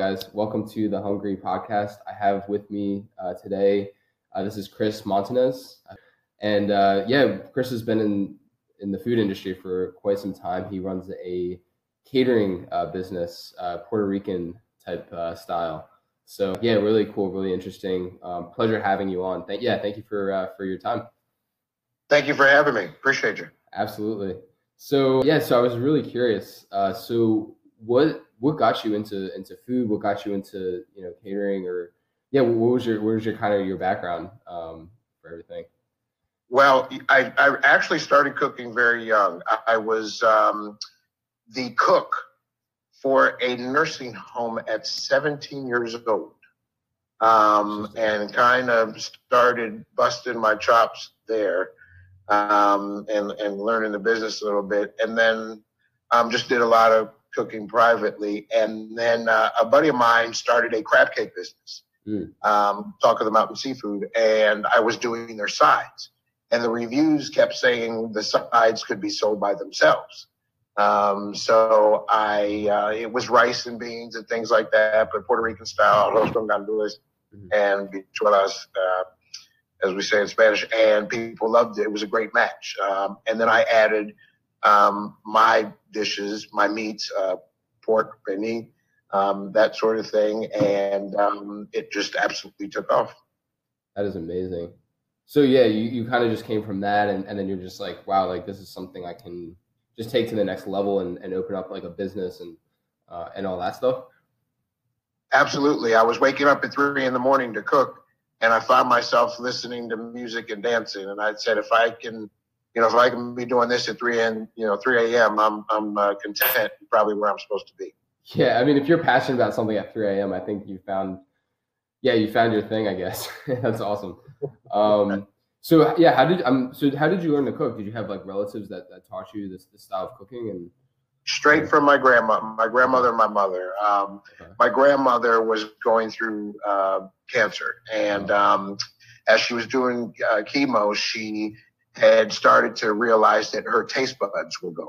guys? Welcome to the Hungry Podcast. I have with me uh, today. Uh, this is Chris Montanez, and uh, yeah, Chris has been in in the food industry for quite some time. He runs a catering uh, business, uh, Puerto Rican type uh, style. So yeah, really cool, really interesting. Um, pleasure having you on. Thank yeah, thank you for for your time. Thank you for having me. Appreciate you. Absolutely. So yeah, so I was really curious. so what what got you into into food? What got you into you know catering or yeah? What was your what was your kind of your background um, for everything? Well, I, I actually started cooking very young. I, I was um, the cook for a nursing home at 17 years old, um, and kind of started busting my chops there, um, and and learning the business a little bit, and then um, just did a lot of cooking privately. And then uh, a buddy of mine started a crab cake business, mm. um, Talk of the Mountain Seafood, and I was doing their sides. And the reviews kept saying the sides could be sold by themselves. Um, so I, uh, it was rice and beans and things like that, but Puerto Rican style, arroz con gandules mm-hmm. and bichuelas, uh, as we say in Spanish, and people loved it. It was a great match. Um, and then I added um, my dishes, my meats, uh, pork, pernil, um, that sort of thing, and um, it just absolutely took off. That is amazing. So yeah, you, you kind of just came from that, and, and then you're just like, wow, like this is something I can just take to the next level and, and open up like a business and uh, and all that stuff. Absolutely, I was waking up at three in the morning to cook, and I found myself listening to music and dancing, and I said, if I can you know, if I can be doing this at three and you know three a.m., I'm I'm uh, content, probably where I'm supposed to be. Yeah, I mean, if you're passionate about something at three a.m., I think you found, yeah, you found your thing. I guess that's awesome. Um, so yeah, how did um, so how did you learn to cook? Did you have like relatives that, that taught you this, this style of cooking and? Straight from my grandma, my grandmother, and my mother. Um, okay. My grandmother was going through uh, cancer, and oh. um, as she was doing uh, chemo, she had started to realize that her taste buds were going.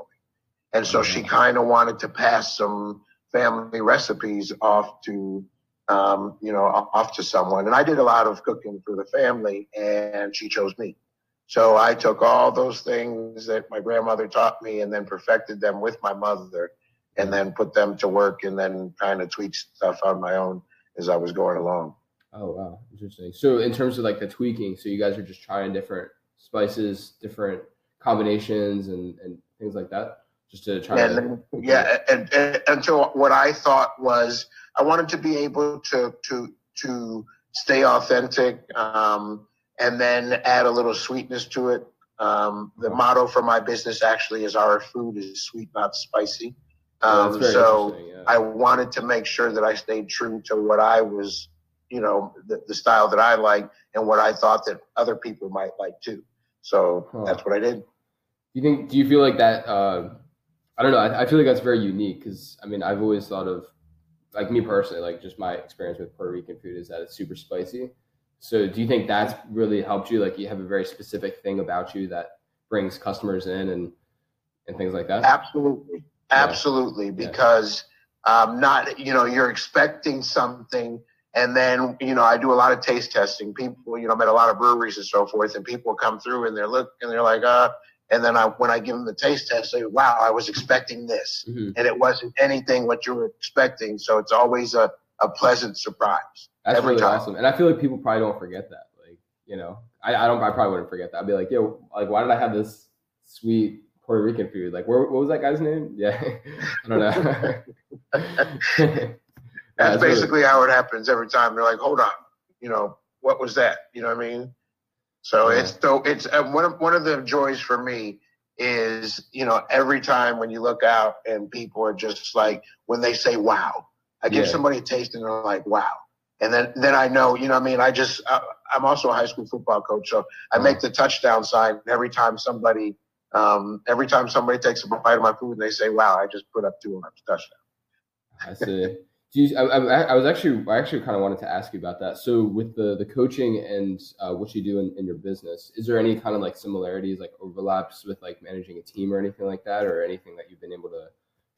And so she mm-hmm. kind of wanted to pass some family recipes off to, um, you know, off to someone. And I did a lot of cooking for the family, and she chose me. So I took all those things that my grandmother taught me and then perfected them with my mother and then put them to work and then kind of tweak stuff on my own as I was going along. Oh, wow. Interesting. So, in terms of like the tweaking, so you guys are just trying different spices, different combinations, and, and things like that, just to try. And to, yeah, and, and, and so what I thought was I wanted to be able to to to stay authentic, um, and then add a little sweetness to it. Um, the motto for my business actually is our food is sweet, not spicy. Um, oh, so yeah. I wanted to make sure that I stayed true to what I was, you know, the, the style that I like and what I thought that other people might like too. So huh. that's what I did. Do you think? Do you feel like that? Uh, I don't know. I, I feel like that's very unique because I mean I've always thought of like me personally, like just my experience with Puerto Rican food is that it's super spicy. So do you think that's really helped you? Like you have a very specific thing about you that brings customers in and and things like that. Absolutely, absolutely. Yeah. Because um, not you know you're expecting something and then, you know, I do a lot of taste testing. People, you know, I'm at a lot of breweries and so forth, and people come through and they're look and they're like, uh, and then I, when I give them the taste test, they say, wow, I was expecting this, mm-hmm. and it wasn't anything what you were expecting. So it's always a, a pleasant surprise. That's really time. awesome, and I feel like people probably don't forget that. Like, you know, I, I don't, I probably wouldn't forget that. I'd be like, yo, like, why did I have this sweet Puerto Rican food? Like, where, what was that guy's name? Yeah, I don't know. That's basically how it happens every time. They're like, hold on, you know, what was that? You know what I mean? So yeah. it's so it's uh, one of one of the joys for me is you know every time when you look out and people are just like when they say wow, I give yeah. somebody a taste and they're like wow, and then then I know you know what I mean. I just I, am also a high school football coach, so I make the touchdown sign every time somebody um, every time somebody takes a bite of my food and they say wow, I just put up two on touchdown. I see. You, I, I, I, was actually, I actually kind of wanted to ask you about that. So, with the the coaching and uh, what you do in, in your business, is there any kind of like similarities, like overlaps with like managing a team or anything like that, or anything that you've been able to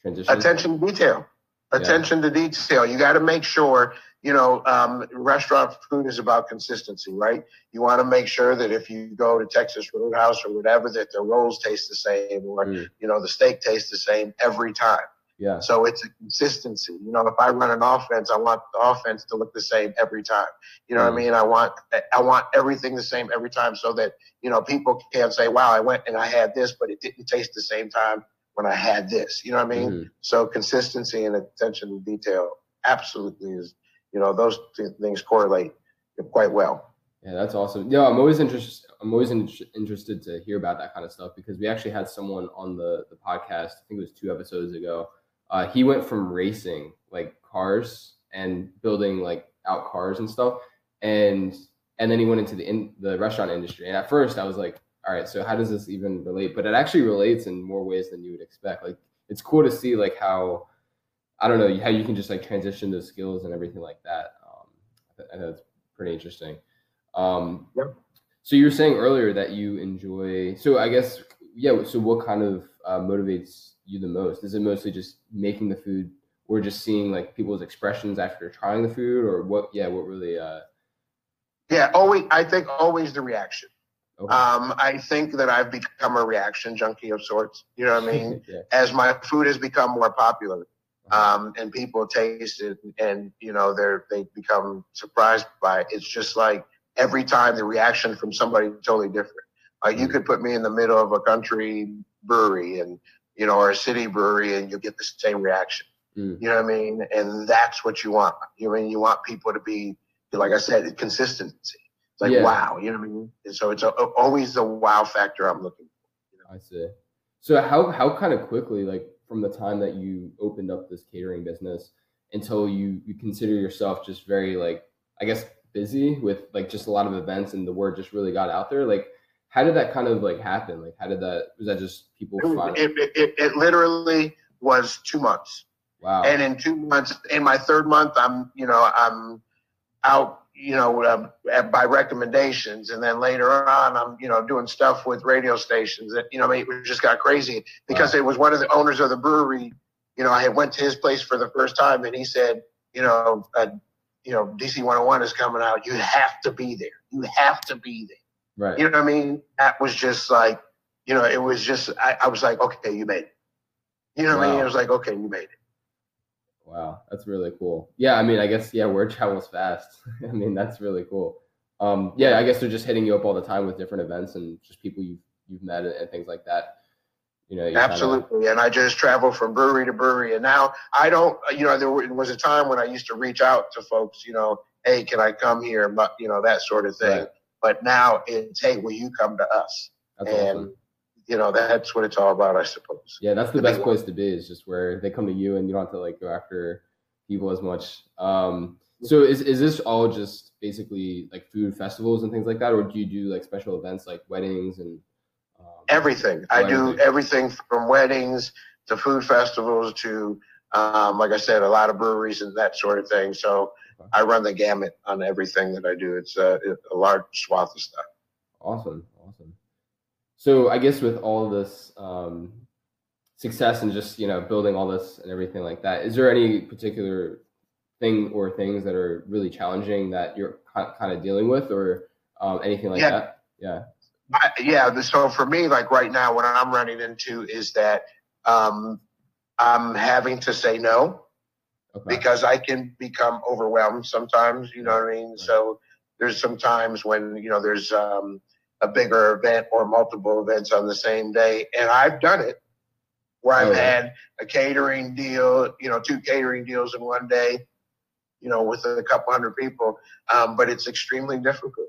transition? Attention to detail. attention to detail. You got to make sure, you know, um, restaurant food is about consistency, right? You want to make sure that if you go to Texas Roadhouse or whatever, that the rolls taste the same or, Mm. you know, the steak tastes the same every time. Yeah. So it's a consistency. You know, if I run an offense, I want the offense to look the same every time. You know what I Mm. mean? I want I want everything the same every time so that, you know, people can't say, Wow, I went and I had this, but it didn't taste the same time when I had this. You know what I mean? Mhm. So consistency and attention to detail absolutely is, you know, those two things correlate quite well. Yeah, that's awesome. Yeah, I'm always interested. I'm always in- interested to hear about that kind of stuff because we actually had someone on the the podcast. I think it was two episodes ago. Uh, he went from racing like cars and building like out cars and stuff, and and then he went into the in the restaurant industry. And at first, I was like, all right, so how does this even relate? But it actually relates in more ways than you would expect. Like it's cool to see like how I don't know how you can just like transition those skills and everything like that. Um, I think that's pretty interesting. Um, Yep. So you were saying earlier that you enjoy. So I guess yeah. So what kind of uh, motivates you the most? Is it mostly just making the food, or just seeing like people's expressions after trying the food, or what? Yeah, what really? Uh, Yeah, always I think always the reaction. okay. Um, I think that I've become a reaction junkie of sorts. You know what I mean? yeah. As my food has become more popular, um, and people taste it, and you know they're they become surprised by it. It's just like every time the reaction from somebody totally different. Like you could put me in the middle of a country brewery and you know or a city brewery, and you get the same reaction. Mm. You know what I mean? And that's what you want. You know, I mean you want people to be like I said, consistency. It's like Yeah. wow. You know what I mean? And so it's a, always the wow factor I'm looking. For. I see. So how how kind of quickly, like from the time that you opened up this catering business until you you consider yourself just very like I guess busy with like just a lot of events and the word just really got out there. Like how did that kind of like happen? Like how did that was that just people It, it, it, it literally was two months. wow And in two months, in my third month, I'm, you know, I'm out, you know, at- by recommendations. And then later on, I'm, you know, doing stuff with radio stations that, you know, I mean, it just got crazy because it was one of the owners of the brewery. You know, I had went to his place for the first time and he said, you know, uh, you know, DC 101 is coming out. You have to be there. You have to be there. Right. You know what I mean? That was just like, you know, it was just, I, I was like, okay, you made it. You know what I mean? It was like, okay, you made it. Wow, that's really cool. Yeah, I mean, I guess yeah, word travels fast. I mean, that's really cool. Um, yeah, I guess they're just hitting you up all the time with different events and just people you've you've met and, things like that. You know, you kinda- Absolutely. And I just travel from brewery to brewery. And now I don't, you know, there was a time when I used to reach out to folks, you know, hey, can I come here? But, you know, that sort of thing. Right. But now it's, hey, will you come to us? that's and, awesome. you know, that's what it's all about, I suppose. Yeah, that's the the best one. place to be. Is just where they come to you and you don't have to like go after people as much. Um, so is is this all just basically like food festivals and things like that, or do you do like special events like weddings and um, Everything. I do Everything. from weddings to food festivals to, um, like I said, a lot of breweries and that sort of thing. So. I run the gamut on everything that I do. It's a, a large swath of stuff. Awesome, awesome. So I guess with all this um, success and just you know building all this and everything like that, is there any particular thing or things that are really challenging that you're kind of dealing with, or um, anything like Yeah. that? Yeah. I, yeah. So for me, like right now, what I'm running into is that um, I'm having to say no Okay. because I can become overwhelmed sometimes. You know what I mean? So there's some times when you know there's um, a bigger event or multiple events on the same day, and I've done it where I've Oh, had a catering deal, you know, two catering deals in one day, you know, with a couple hundred people. Um, but it's extremely difficult.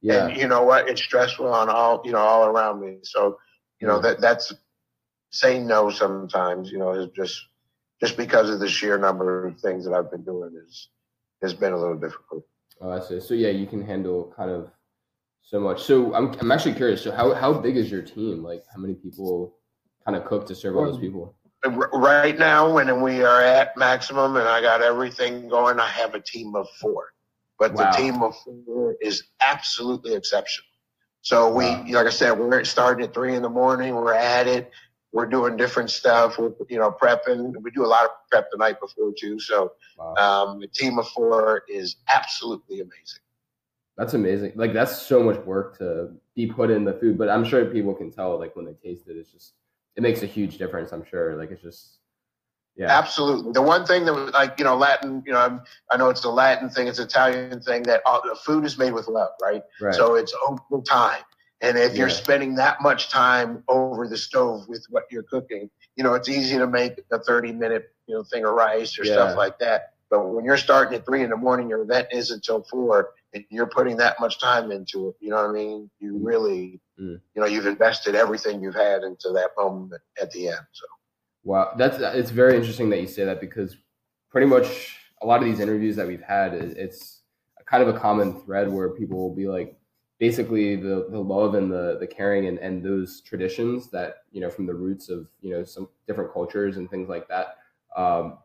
Yeah. And you know what? It's stressful on all you know all around me. So you know that that's saying no sometimes. You know is just just because of the sheer number of things that I've been doing is has been a little difficult. Oh, I see. So yeah, you can handle kind of so much. So I'm I'm actually curious. So how how big is your team? Like how many people kind of cook to serve all those people? Right now, when we are at maximum and I got everything going, I have a team of four. But Wow. the team of four is absolutely exceptional. So we, Wow. like I said, we're starting at three in the morning. We're at it. We're doing different stuff. We're, you know, prepping. We do a lot of prep the night before too. So wow. um, the team of four is absolutely amazing. That's amazing. Like that's so much work to be put in the food, but I'm sure people can tell like when they taste it, it's just it makes a huge difference. I'm sure. Like it's just yeah. Absolutely. The one thing that was like, you know, Latin, you know, I'm, i know it's a Latin thing, it's Italian thing that all, the food is made with love, right? right. So it's over time. And if yeah. you're spending that much time over the stove with what you're cooking, you know, it's easy to make a 30 minute, you know, thing of rice or yeah. stuff like that. But when you're starting at three in the morning, your event is until four, and you're putting that much time into it. You know what I mean? You mm. really, mm. you know, you've invested everything you've had into that moment at the end. So. Wow, that's it's very interesting that you say that because pretty much a lot of these interviews that we've had, it's kind of a common thread where people will be like, basically the the love and the the caring and and those traditions that you know from the roots of you know some different cultures and things like that. Um,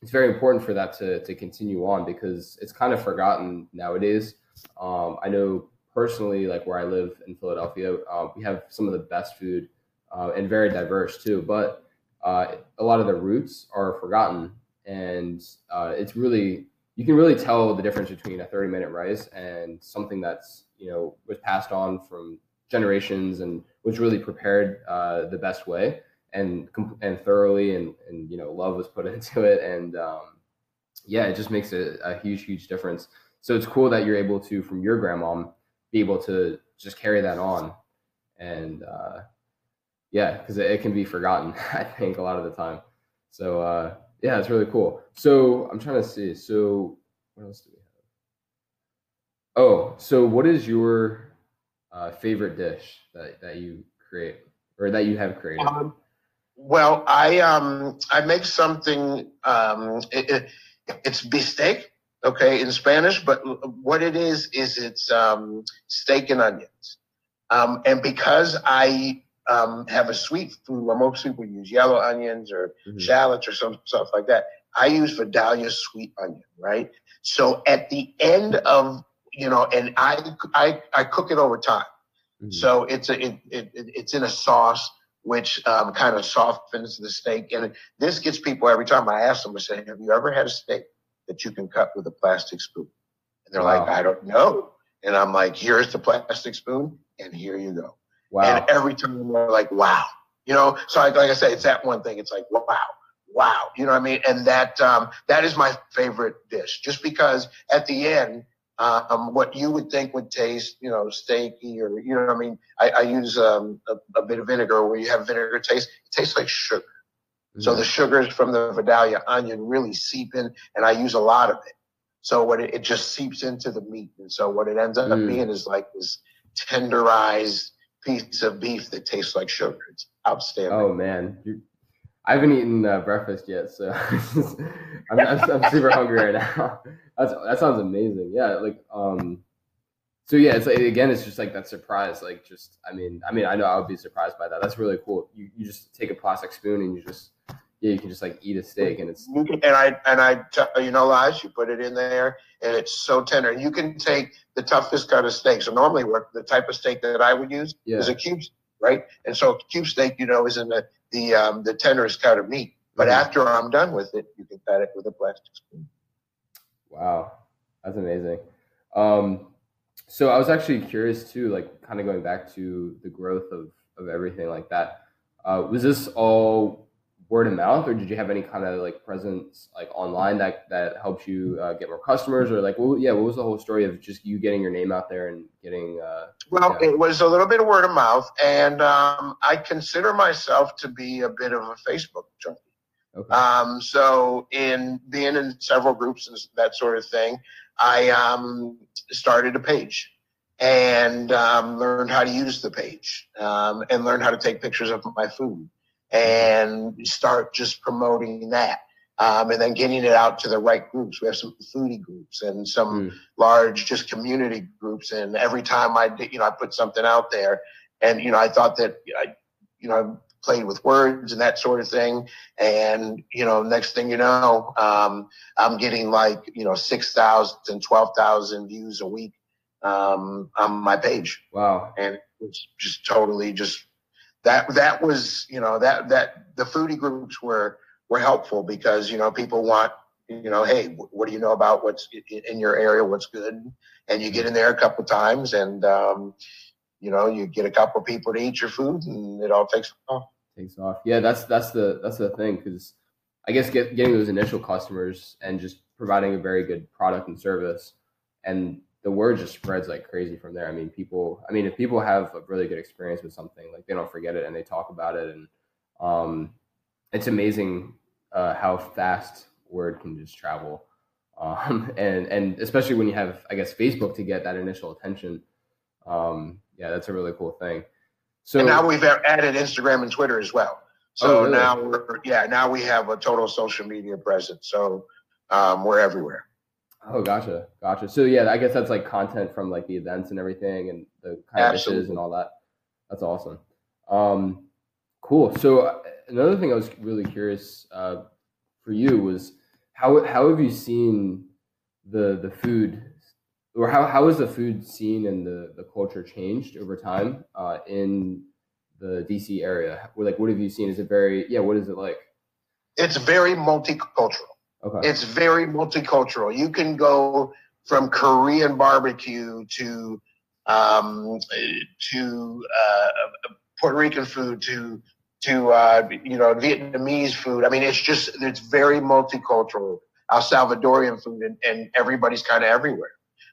it's very important for that to to continue on because it's kind of forgotten nowadays. Um, I know personally, like where I live in Philadelphia, uh, we have some of the best food uh, and very diverse too. But uh, a lot of the roots are forgotten, and uh, it's really you can really tell the difference between a 30 minute rice and something that's you know was passed on from generations and was really prepared uh, the best way and and thoroughly and and you know love was put into it and um, yeah it just makes a, a huge huge difference so it's cool that you're able to from your grandma be able to just carry that on and uh, yeah, because it, it, can be forgotten, I think, a lot of the time. So uh, yeah, it's really cool. So I'm trying to see. So what else do we? Oh, so what is your uh, favorite dish that, that you create or that you have created? Um, well, I um I make something. Um, it, it, it's bistec, okay, in Spanish. But what it is is it's um, steak and onions. Um, and because I um, have a sweet food where most people use yellow onions or mm-hmm. shallots or some stuff like that. I use Vidalia sweet onion, right? So at the end of you know, and I I, I cook it over time. Mm-hmm. So it's a it, it, it's in a sauce which um, kind of softens the steak, and this gets people every time I ask them. I say, "Have you ever had a steak that you can cut with a plastic spoon?" And they're wow. like, "I don't know." And I'm like, "Here's the plastic spoon, and here you go." Wow. And every time we're like, wow. You know, so I, like I say, it's that one thing. It's like, wow, wow. You know what I mean? And that um, that is my favorite dish, just because at the end, um, what you would think would taste, you know, steaky or you know what I mean. I, I use um, a, a, bit of vinegar where you have vinegar taste. It tastes like sugar. Mm-hmm. So the sugars from the Vidalia onion really seep in, and I use a lot of it. So what it, it just seeps into the meat, and so what it ends up mm. being is like this tenderized piece of beef that tastes like sugar. It's outstanding. Oh man, You're, I haven't eaten uh, breakfast yet, so I'm, I'm, I'm, super hungry right now. That's that sounds amazing. Yeah, like um, so yeah, it's like, again, it's just like that surprise. Like just, I mean, I mean, I know I would be surprised by that. That's really cool. You you just take a plastic spoon and you just yeah, you can just like eat a steak and it's and I and I you know lies, you put it in there and it's so tender. And you can take the toughest cut of steak. So normally what the type of steak that I would use yeah. is a cube, right? And so cube steak, you know, is in the the um, the tenderest cut of meat. But mm-hmm. after I'm done with it, you can cut it with a plastic spoon. Wow, that's amazing. Um, so I was actually curious too, like kind of going back to the growth of of everything like that. Uh, was this all word of mouth, or did you have any kind of like presence like online that that helps you uh, get more customers, or like, well, yeah, what was the whole story of just you getting your name out there and getting? Uh, well, yeah. it was a little bit of word of mouth, and um, I consider myself to be a bit of a Facebook junkie. Okay. Um, so in being in several groups and that sort of thing, I um, started a page and um, learned how to use the page um, and learned how to take pictures of my food and start just promoting that. Um, and then getting it out to the right groups. We have some foodie groups and some mm. large just community groups. And every time I did, you know, I put something out there and, you know, I thought that I, you know, played with words and that sort of thing. And, you know, next thing you know, um, I'm getting like, you know, 6,000, 12,000 views a week, um, on my page. Wow. And it's just totally just that that was you know that that the foodie groups were were helpful because you know people want you know hey what do you know about what's in your area what's good? And you get in there a couple times and um, you know you get a couple people to eat your food and it all takes off. Takes off. Yeah that's that's the that's the thing because i guess get, getting those initial customers and just providing a very good product and service and the word just spreads like crazy from there. I mean people i mean if people have a really good experience with something like they don't forget it and they talk about it. And um, it's amazing uh, how fast word can just travel. Um, and and especially when you have i guess facebook to get that initial attention. Um, yeah that's a really cool thing. So and now we've added instagram and twitter as well. So oh, really? now we're yeah now we have a total social media presence. So um, we're everywhere oh gotcha gotcha so yeah i guess that's like content from like the events and everything and the kind of dishes and all that that's awesome um, cool so uh, another thing i was really curious uh, for you was how how have you seen the the food or how how has the food scene and the the culture changed over time uh, in the DC area? Like, what have you seen? Is it very yeah? What is it like? It's very multicultural. Okay. It's very multicultural. You can go from Korean barbecue to um, to uh, Puerto Rican food to to uh, you know Vietnamese food. I mean, it's just it's very multicultural. El Salvadorian food, and, and everybody's kind of everywhere.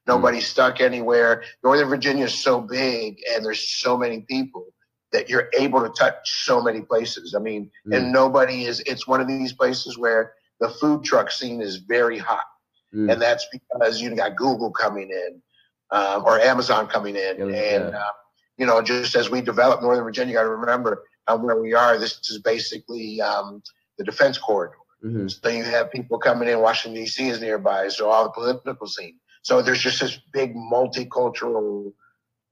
Nobody's mm. stuck anywhere. Northern Virginia is so big, and there's so many people that you're able to touch so many places. I mean, mm. and nobody is. It's one of these places where the food truck scene is very hot, mm. and that's because you got Google coming in um, or Amazon coming in, yeah, and yeah. Uh, you know, just as we develop Northern Virginia, you got to remember where we are, this is basically um, the defense corridor. Mm-hmm. So you have people coming in. Washington D.C. is nearby, so all the political scene. So there's just this big multicultural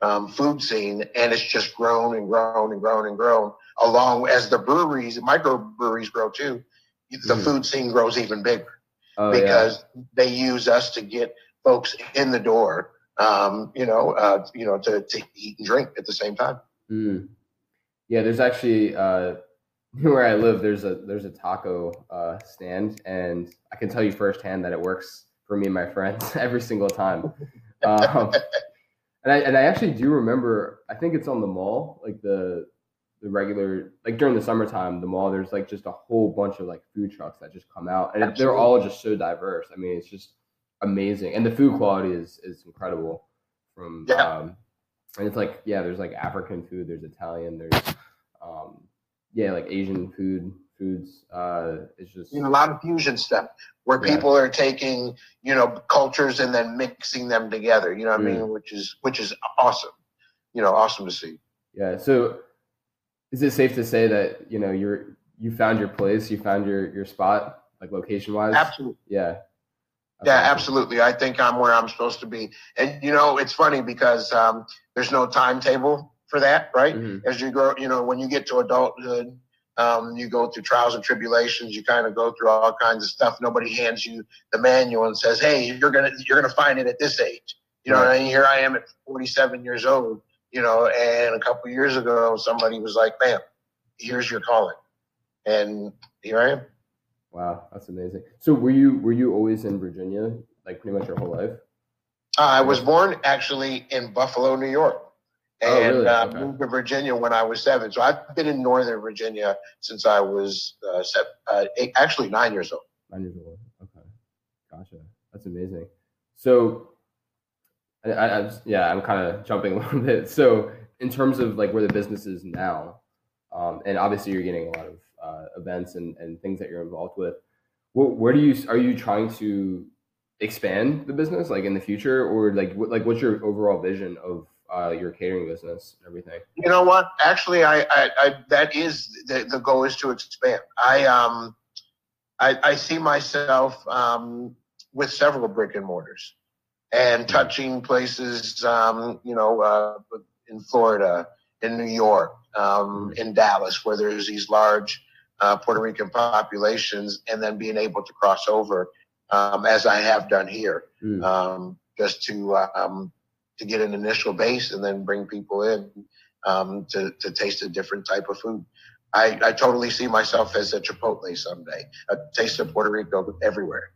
um, food scene, and it's just grown and grown and grown and grown. Along as the breweries, microbreweries grow too, the mm-hmm. food scene grows even bigger oh, because yeah. they use us to get folks in the door. Um, you know, uh, you know, to, to eat and drink at the same time. Mm. Yeah, there's actually uh, where I live. There's a there's a taco uh, stand, and I can tell you firsthand that it works for me and my friends every single time. Um, and I and I actually do remember. I think it's on the mall, like the the regular like during the summertime, the mall. There's like just a whole bunch of like food trucks that just come out, and Absolutely. they're all just so diverse. I mean, it's just amazing, and the food quality is is incredible. From yeah. Um, and it's like yeah, there's like African food, there's Italian, there's um, yeah, like Asian food foods. Uh, it's just you know, a lot of fusion stuff where yeah. people are taking you know cultures and then mixing them together. You know what mm. I mean? Which is which is awesome. You know, awesome to see. Yeah. So, is it safe to say that you know you're you found your place, you found your your spot, like location wise? Absolutely. Yeah. Okay. Yeah, absolutely. I think I'm where I'm supposed to be. And you know, it's funny because um, there's no timetable for that, right? Mm-hmm. As you grow, you know, when you get to adulthood, um, you go through trials and tribulations. You kind of go through all kinds of stuff. Nobody hands you the manual and says, "Hey, you're gonna you're gonna find it at this age." You know, right. and here I am at 47 years old. You know, and a couple years ago, somebody was like, "Bam, here's your calling," and here I am. Wow, that's amazing. So, were you were you always in Virginia, like pretty much your whole life? Uh, I was born actually in Buffalo, New York. And oh, really? uh, okay. moved to Virginia when I was seven. So I've been in Northern Virginia since I was uh, seven, uh, eight, actually nine years old. Nine years old. Okay, gotcha. That's amazing. So, I, I, yeah, I'm kind of jumping a little bit. So, in terms of like where the business is now, um, and obviously you're getting a lot of uh, events and, and things that you're involved with. Where, where do you are you trying to expand the business like in the future, or like what, like what's your overall vision of uh, your catering business and everything? You know what? Actually, I, I, I that is the, the goal is to expand. I um, I, I see myself um, with several brick and mortars and touching places, um, you know, uh, in Florida, in New York, um, mm-hmm. in Dallas, where there's these large uh, Puerto Rican populations, and then being able to cross over, um, as I have done here, mm. um, just to um, to get an initial base and then bring people in um, to to taste a different type of food. I, I totally see myself as a Chipotle someday. A taste of Puerto Rico everywhere.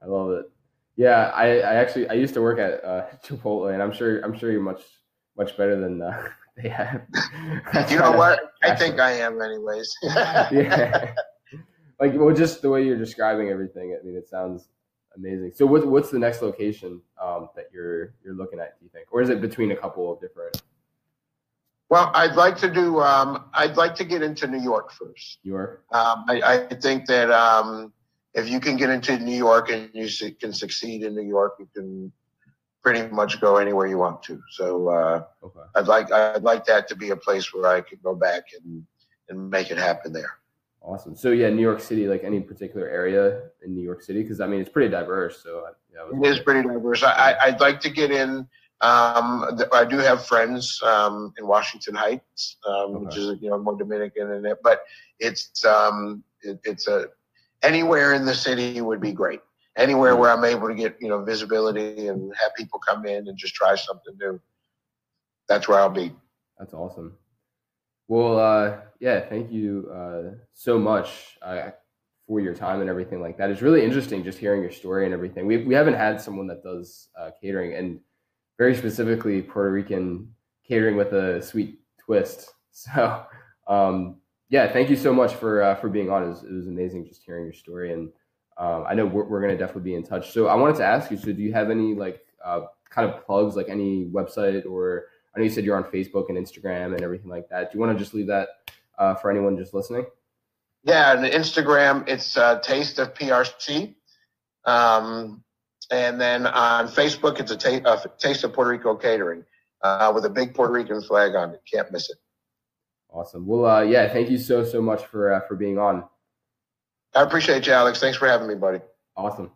I love it. Yeah, I, I actually I used to work at uh, Chipotle, and I'm sure I'm sure you're much much better than uh, they have. you know what? I think I am, anyways. yeah, like well, just the way you're describing everything. I mean, it sounds amazing. So, what, what's the next location um, that you're you're looking at? Do you think, or is it between a couple of different? Well, I'd like to do. Um, I'd like to get into New York first. New York. Um, I, I, think that um, if you can get into New York and you can succeed in New York, you can pretty much go anywhere you want to. So uh, okay. I'd like I'd like that to be a place where I could go back and and make it happen there. Awesome. So yeah, New York City, like any particular area in New York City, because I mean it's pretty diverse. So yeah, it is pretty diverse. I, I'd like to get in. Um, I do have friends um, in Washington Heights, um, okay. which is you know more Dominican in it, but it's um, it, it's a anywhere in the city would be great. Anywhere where I'm able to get you know visibility and have people come in and just try something new. That's where I'll be. That's awesome. Well, uh, yeah, thank you uh, so much uh, for your time and everything like that. It's really interesting just hearing your story and everything. We we haven't had someone that does uh, catering and very specifically Puerto Rican catering with a sweet twist. So, um, yeah, thank you so much for uh, for being on. It was, it was, amazing just hearing your story, and um, I know we're, we're going to definitely be in touch. So, I wanted to ask you. So, do you have any like uh, kind of plugs, like any website or I know you said you're on Facebook and Instagram and everything like that. Do you want to just leave that uh, for anyone just listening? Yeah, and Instagram, it's uh, Taste of PRC. Um, and then on Facebook, it's a ta- uh, Taste of Puerto Rico Catering uh, with a big Puerto Rican flag on it. Can't miss it. Awesome. Well, uh, yeah, thank you so, so much for, uh, for being on. I appreciate you, Alex. Thanks for having me, buddy. Awesome.